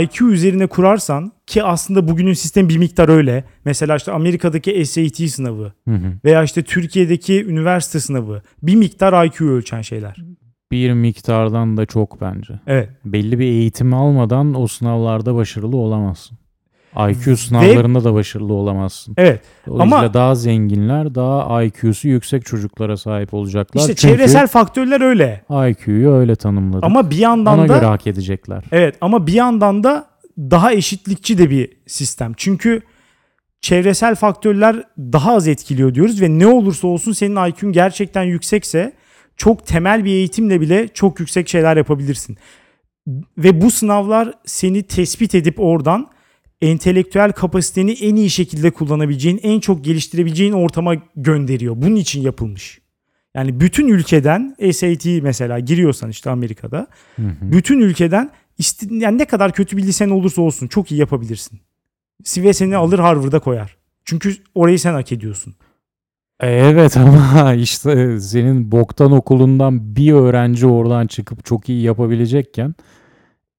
IQ üzerine kurarsan ki aslında bugünün sistemi bir miktar öyle. Mesela işte Amerika'daki SAT sınavı Hı hı. veya işte Türkiye'deki üniversite sınavı bir miktar IQ ölçen şeyler. Bir miktardan da çok bence. Evet. Belli bir eğitim almadan o sınavlarda başarılı olamazsın. IQ sınavlarında da başarılı olamazsın. Evet. Dolayısıyla Ama- daha zenginler daha IQ'su yüksek çocuklara sahip olacaklar. İşte Çünkü çevresel faktörler öyle. IQ'yu öyle tanımladık. Ama bir yandan Ona da göre hak edecekler. Evet ama bir yandan da daha eşitlikçi de bir sistem. Çünkü çevresel faktörler daha az etkiliyor diyoruz ve ne olursa olsun senin IQ'un gerçekten yüksekse çok temel bir eğitimle bile çok yüksek şeyler yapabilirsin. Ve bu sınavlar seni tespit edip oradan entelektüel kapasiteni en iyi şekilde kullanabileceğin, en çok geliştirebileceğin ortama gönderiyor. Bunun için yapılmış. Yani bütün ülkeden SAT mesela giriyorsan işte Amerika'da Hı hı. bütün ülkeden yani ne kadar kötü bir lisen olursa olsun çok iyi yapabilirsin. Ve seni alır Harvard'a koyar. Çünkü orayı sen hak ediyorsun. E, Evet <laughs> ama işte senin boktan okulundan bir öğrenci oradan çıkıp çok iyi yapabilecekken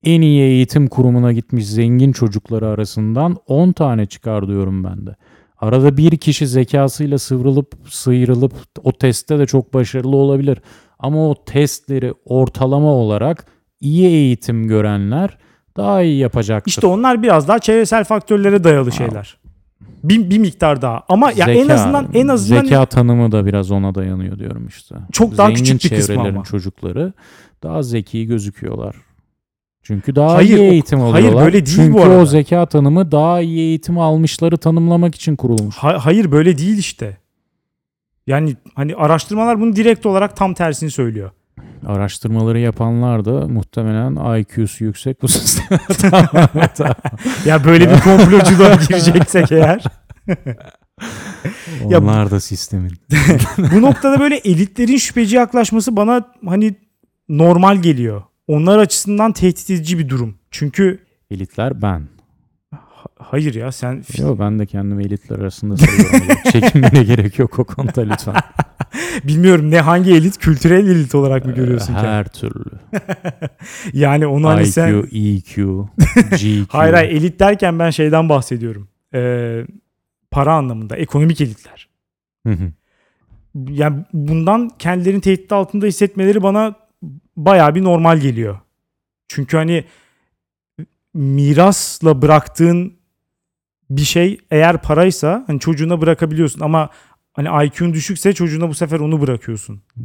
en iyi eğitim kurumuna gitmiş zengin çocukları arasından 10 tane çıkar diyorum ben de. Arada bir kişi zekasıyla sıvrılıp sıyrılıp o testte de çok başarılı olabilir. Ama o testleri ortalama olarak iyi eğitim görenler daha iyi yapacaktır. İşte onlar biraz daha çevresel faktörlere dayalı şeyler. Bir, bir miktar daha. Ama ya en Zeka- azından en azından zeka tanımı da biraz ona dayanıyor diyorum işte. Çok daha Zengin küçük bir kısmı ama. çocukları daha zeki gözüküyorlar. Çünkü daha Hayır, iyi o- eğitim hayır, alıyorlar. böyle değil Çünkü bu arada. o zeka tanımı daha iyi eğitim almışları tanımlamak için kurulmuş. Ha- hayır böyle değil işte. Yani hani araştırmalar bunu direkt olarak tam tersini söylüyor. Araştırmaları yapanlar da muhtemelen IQ'su yüksek bu <laughs> sisteme. <laughs> Ya böyle bir komploculuğa <laughs> gireceksek eğer. Ya- Onlar da sistemin. Bu noktada böyle elitlerin şüpheci yaklaşması bana hani normal geliyor. Onlar açısından tehdit edici bir durum. Çünkü Elitler ben. hayır ya sen Yo, ben de kendimi elitler arasında sayıyorum. <laughs> Çekinmene gerek yok o konuda lütfen. <laughs> bilmiyorum ne hangi elit kültürel elit olarak mı görüyorsun kendini? Her türlü. <laughs> Yani onu hani IQ, sen EQ, GQ. hayır hayır elit derken ben şeyden bahsediyorum. Ee, para anlamında ekonomik elitler. Hı hı. Yani bundan kendilerini tehdit altında hissetmeleri bana bayağı bir normal geliyor. Çünkü hani mirasla bıraktığın bir şey eğer paraysa hani çocuğuna bırakabiliyorsun ama hani IQ'un düşükse çocuğuna bu sefer onu bırakıyorsun. <laughs>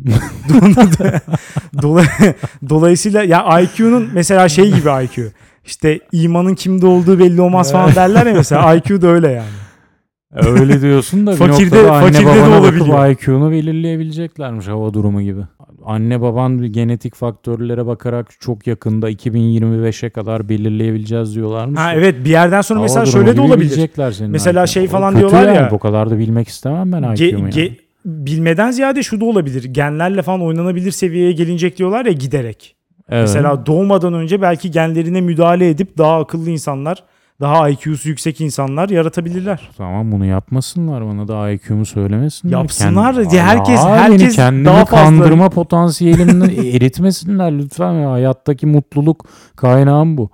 Dolay- Dolayısıyla ya IQ'nun mesela şey gibi IQ. İşte imanın kimde olduğu belli olmaz falan derler ya mesela IQ da öyle yani. Öyle diyorsun da bir Fakirde- noktada anne fakirde de babana olabiliyor. bakıp IQ'nu belirleyebileceklermiş hava durumu gibi. Anne baban genetik faktörlere bakarak çok yakında 2025'e kadar belirleyebileceğiz diyorlarmış. Ha ya. evet bir yerden sonra Hava mesela şöyle de gibi olabilir. Mesela IQ'nu. şey O falan kötü diyorlar yani, ya. Bu kadar da bilmek istemem ben IQ'mu yani. ge- bilmeden ziyade şu da olabilir. Genlerle falan oynanabilir seviyeye gelinecek diyorlar ya giderek. Evet. Mesela doğmadan önce belki genlerine müdahale edip daha akıllı insanlar, daha IQ'su yüksek insanlar yaratabilirler. Tamam bunu yapmasınlar bana da IQ'mu söylemesinler. Yapsınlar. Kend- Ya herkes- Aa, herkes beni kendimi daha fazla- kandırma potansiyelimden <laughs> eritmesinler lütfen. Ya. Hayattaki mutluluk kaynağım bu.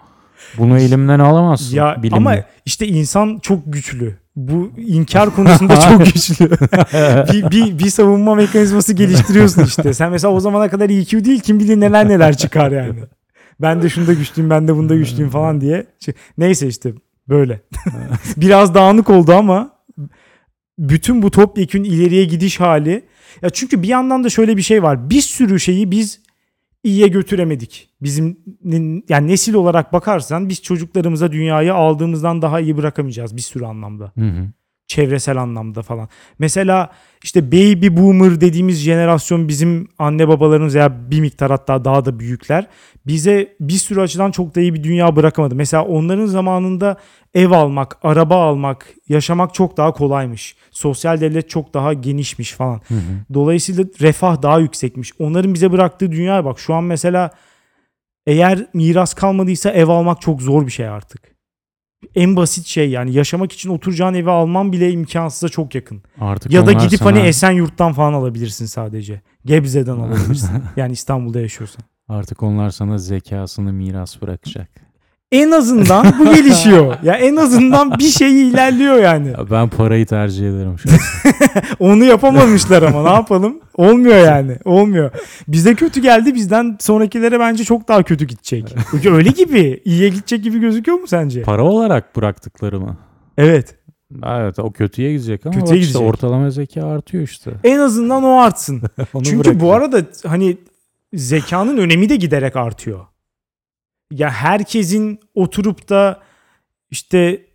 Bunu elimden alamazsın. Ya bilimle. ama işte insan çok güçlü. Bu inkar konusunda <laughs> çok güçlü. <laughs> bir, bir, bir savunma mekanizması geliştiriyorsun işte. Sen mesela o zamana kadar EQ değil kim bilir neler neler çıkar yani. Ben de şunda güçlüyüm ben de bunda güçlüyüm falan diye. Şey- Neyse işte böyle. <laughs> Biraz dağınık oldu ama bütün bu topyekün ileriye gidiş hali. Ya çünkü bir yandan da şöyle bir şey var. Bir sürü şeyi biz iyiye götüremedik. Bizim yani nesil olarak bakarsan biz çocuklarımıza dünyayı aldığımızdan daha iyi bırakamayacağız bir sürü anlamda. Hı hı. Çevresel anlamda falan. Mesela işte baby boomer dediğimiz jenerasyon bizim anne babalarımız veya bir miktar hatta daha da büyükler bize bir sürü açıdan çok da iyi bir dünya bırakamadı. Mesela onların zamanında ev almak, araba almak, yaşamak çok daha kolaymış. Sosyal devlet çok daha genişmiş falan. Hı hı. Dolayısıyla refah daha yüksekmiş. Onların bize bıraktığı dünya bak şu an mesela eğer miras kalmadıysa ev almak çok zor bir şey artık. En basit şey yani yaşamak için oturacağın evi alman bile imkansıza çok yakın. Artık Ya da gidip sana, hani Esenyurt'tan falan alabilirsin sadece. Gebze'den <laughs> alabilirsin. yani İstanbul'da yaşıyorsan. artık onlar sana zekasını miras bırakacak. En azından bu <laughs> gelişiyor. Ya en azından bir şey ilerliyor yani. Ya ben parayı tercih ederim şu an. <laughs> Onu yapamamışlar ama ne yapalım? Olmuyor yani. Olmuyor. Bize kötü geldi bizden sonrakilere bence çok daha kötü gidecek. Öyle gibi. iyiye gidecek gibi gözüküyor mu sence? Para olarak bıraktıkları mı? Evet. Evet o kötüye gidecek ama Kötüye işte gidecek. ortalama zeka artıyor işte. En azından o artsın. <laughs> Çünkü bu bırakacak. arada hani zekanın önemi de giderek artıyor. Ya herkesin oturup da işte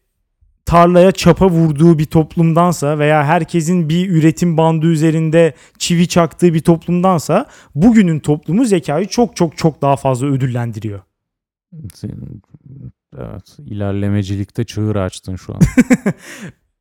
tarlaya çapa vurduğu bir toplumdansa veya herkesin bir üretim bandı üzerinde çivi çaktığı bir toplumdansa bugünün toplumu zekayı çok çok çok daha fazla ödüllendiriyor. Evet. ilerlemecilikte çığır açtın şu an. <laughs>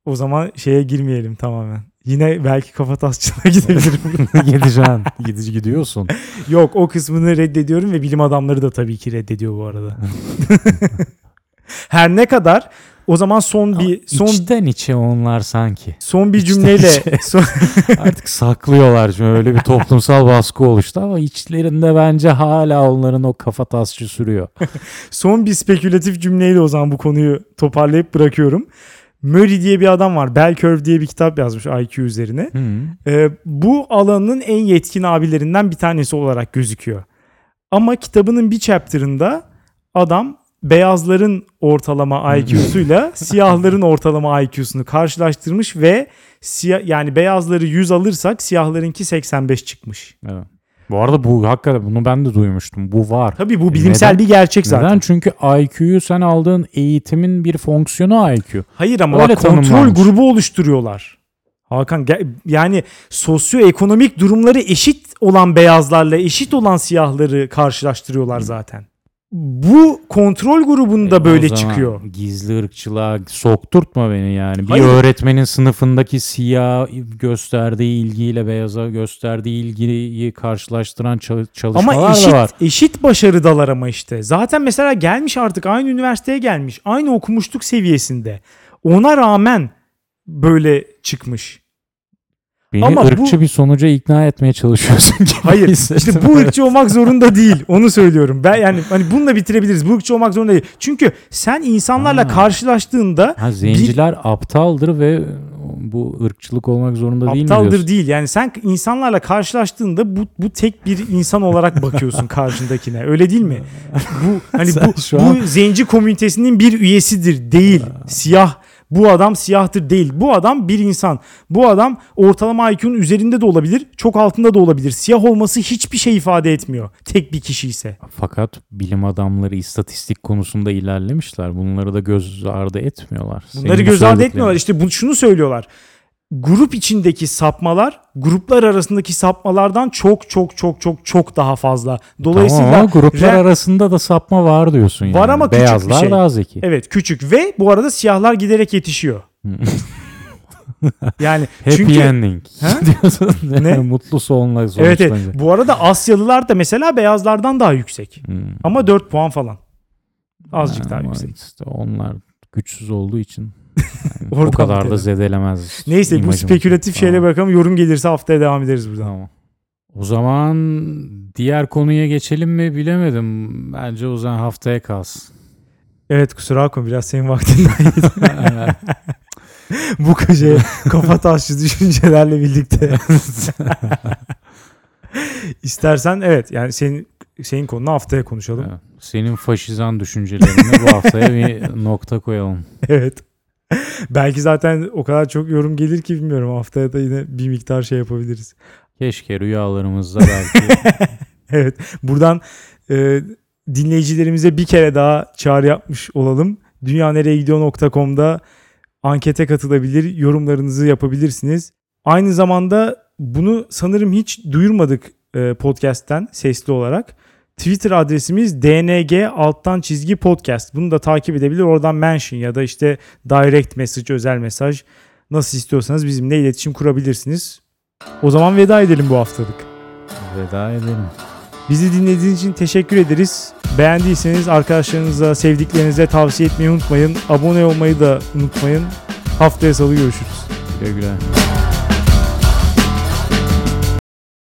O zaman şeye girmeyelim tamamen. Yine belki kafatasçılığa <laughs> gidebilirim. <laughs> Gideceksin. Gidici gidiyorsun. Yok o kısmını reddediyorum ve bilim adamları da tabii ki reddediyor bu arada. <laughs> Her ne kadar o zaman son bir son İçten içe onlar sanki. son bir içten cümleyle içe. son- Artık saklıyorlar çünkü öyle bir toplumsal baskı oluştu ama içlerinde bence hala onların o kafa tasçı sürüyor. son bir spekülatif cümleyle o zaman bu konuyu toparlayıp bırakıyorum. Murray diye bir adam var. Bell Curve diye bir kitap yazmış IQ üzerine. Hı. Ee, bu alanın en yetkin abilerinden bir tanesi olarak gözüküyor. Ama kitabının bir chapter'ında adam beyazların ortalama IQ'suyla <laughs> siyahların ortalama IQ'sunu karşılaştırmış ve siyah yani beyazları 100 alırsak siyahlarınki 85 çıkmış. Evet. Bu arada bu hakikaten bunu ben de duymuştum. Bu var. Tabii bu bilimsel Neden? bir gerçek zaten. Neden? Çünkü IQ'yu sen aldığın eğitimin bir fonksiyonu IQ. Hayır ama Öyle bak kontrol grubu oluşturuyorlar. Hakan yani sosyoekonomik durumları eşit olan beyazlarla eşit olan siyahları karşılaştırıyorlar zaten. Bu kontrol grubunda E, böyle çıkıyor. Gizli ırkçılığa sokturtma beni yani. Bir Hayır. öğretmenin sınıfındaki siyah gösterdiği ilgiyle beyaza gösterdiği ilgiyi karşılaştıran çal- çalışmalar Ama da eşit var. eşit başarıdalar ama işte. Zaten mesela gelmiş artık aynı üniversiteye gelmiş. Aynı okumuşluk seviyesinde. Ona rağmen böyle çıkmış. Beni Ama bu- ırkçı bir sonuca ikna etmeye çalışıyorsun gibi Hayır işte bu ırkçı olmak zorunda <laughs> değil. Onu söylüyorum. Ben yani hani bununla bitirebiliriz. Bu ırkçı olmak zorunda değil. Çünkü sen insanlarla Ha. karşılaştığında Ha, zenciler aptaldır ve bu ırkçılık olmak zorunda değil mi aptaldır değil. Yani sen insanlarla karşılaştığında bu bu tek bir insan olarak bakıyorsun <laughs> karşındakine. Öyle değil mi? <laughs> Bu hani Sen bu şu bu an- zenci komünitesinin bir üyesidir değil. Siyah bu adam siyahtır değil. Bu adam bir insan. Bu adam ortalama IQ'nun üzerinde de olabilir, çok altında da olabilir. Siyah olması hiçbir şey ifade etmiyor. Tek bir kişi ise. Fakat bilim adamları istatistik konusunda ilerlemişler. Bunları da göz ardı etmiyorlar. Bunları Senin göz ardı etmiyorlar. İşte bu, şunu söylüyorlar. Grup içindeki sapmalar gruplar arasındaki sapmalardan çok çok çok çok çok daha fazla. Dolayısıyla tamam ama gruplar re- arasında da sapma var diyorsun yani. Var ama küçük bir Beyazlar şey. daha zeki. evet küçük ve bu arada siyahlar giderek yetişiyor. yani <laughs> Happy çünkü ending Ha? <laughs> diyorsun. Ne? <laughs> Mutlu sonla evet, sonuçlanacak. evet bu arada Asyalılar da mesela beyazlardan daha yüksek. Hmm. Ama 4 puan falan. Azıcık daha Ama yüksek. işte onlar güçsüz olduğu için yani o kadar da zedelemez. Neyse bu spekülatif şeyle Tamam. bakalım. Yorum gelirse haftaya devam ederiz buradan. Tamam. O zaman diğer konuya geçelim mi bilemedim. Bence o zaman haftaya kalsın. Evet kusura bakma biraz senin vaktinden <laughs> <laughs> bu şey kafa taşlı düşüncelerle birlikte. <laughs> İstersen evet yani senin senin konunu haftaya konuşalım. Senin faşizan düşüncelerine bu haftaya bir nokta koyalım. Evet. <laughs> Belki zaten o kadar çok yorum gelir ki bilmiyorum haftaya da yine bir miktar şey yapabiliriz. Keşke rüyalarımızda belki <laughs> Evet buradan e, dinleyicilerimize bir kere daha çağrı yapmış olalım. dünyanereyegidiyor.com'da ankete katılabilir, yorumlarınızı yapabilirsiniz. Aynı zamanda bunu sanırım hiç duyurmadık e, podcast'ten sesli olarak. Twitter adresimiz dng alttan çizgi podcast. Bunu da takip edebilir. Oradan mention ya da işte direct message, özel mesaj nasıl istiyorsanız bizimle iletişim kurabilirsiniz. O zaman veda edelim bu haftalık. veda edelim. Bizi dinlediğiniz için teşekkür ederiz. Beğendiyseniz arkadaşlarınıza, sevdiklerinize tavsiye etmeyi unutmayın. Abone olmayı da unutmayın. Haftaya salı görüşürüz. Güle güle.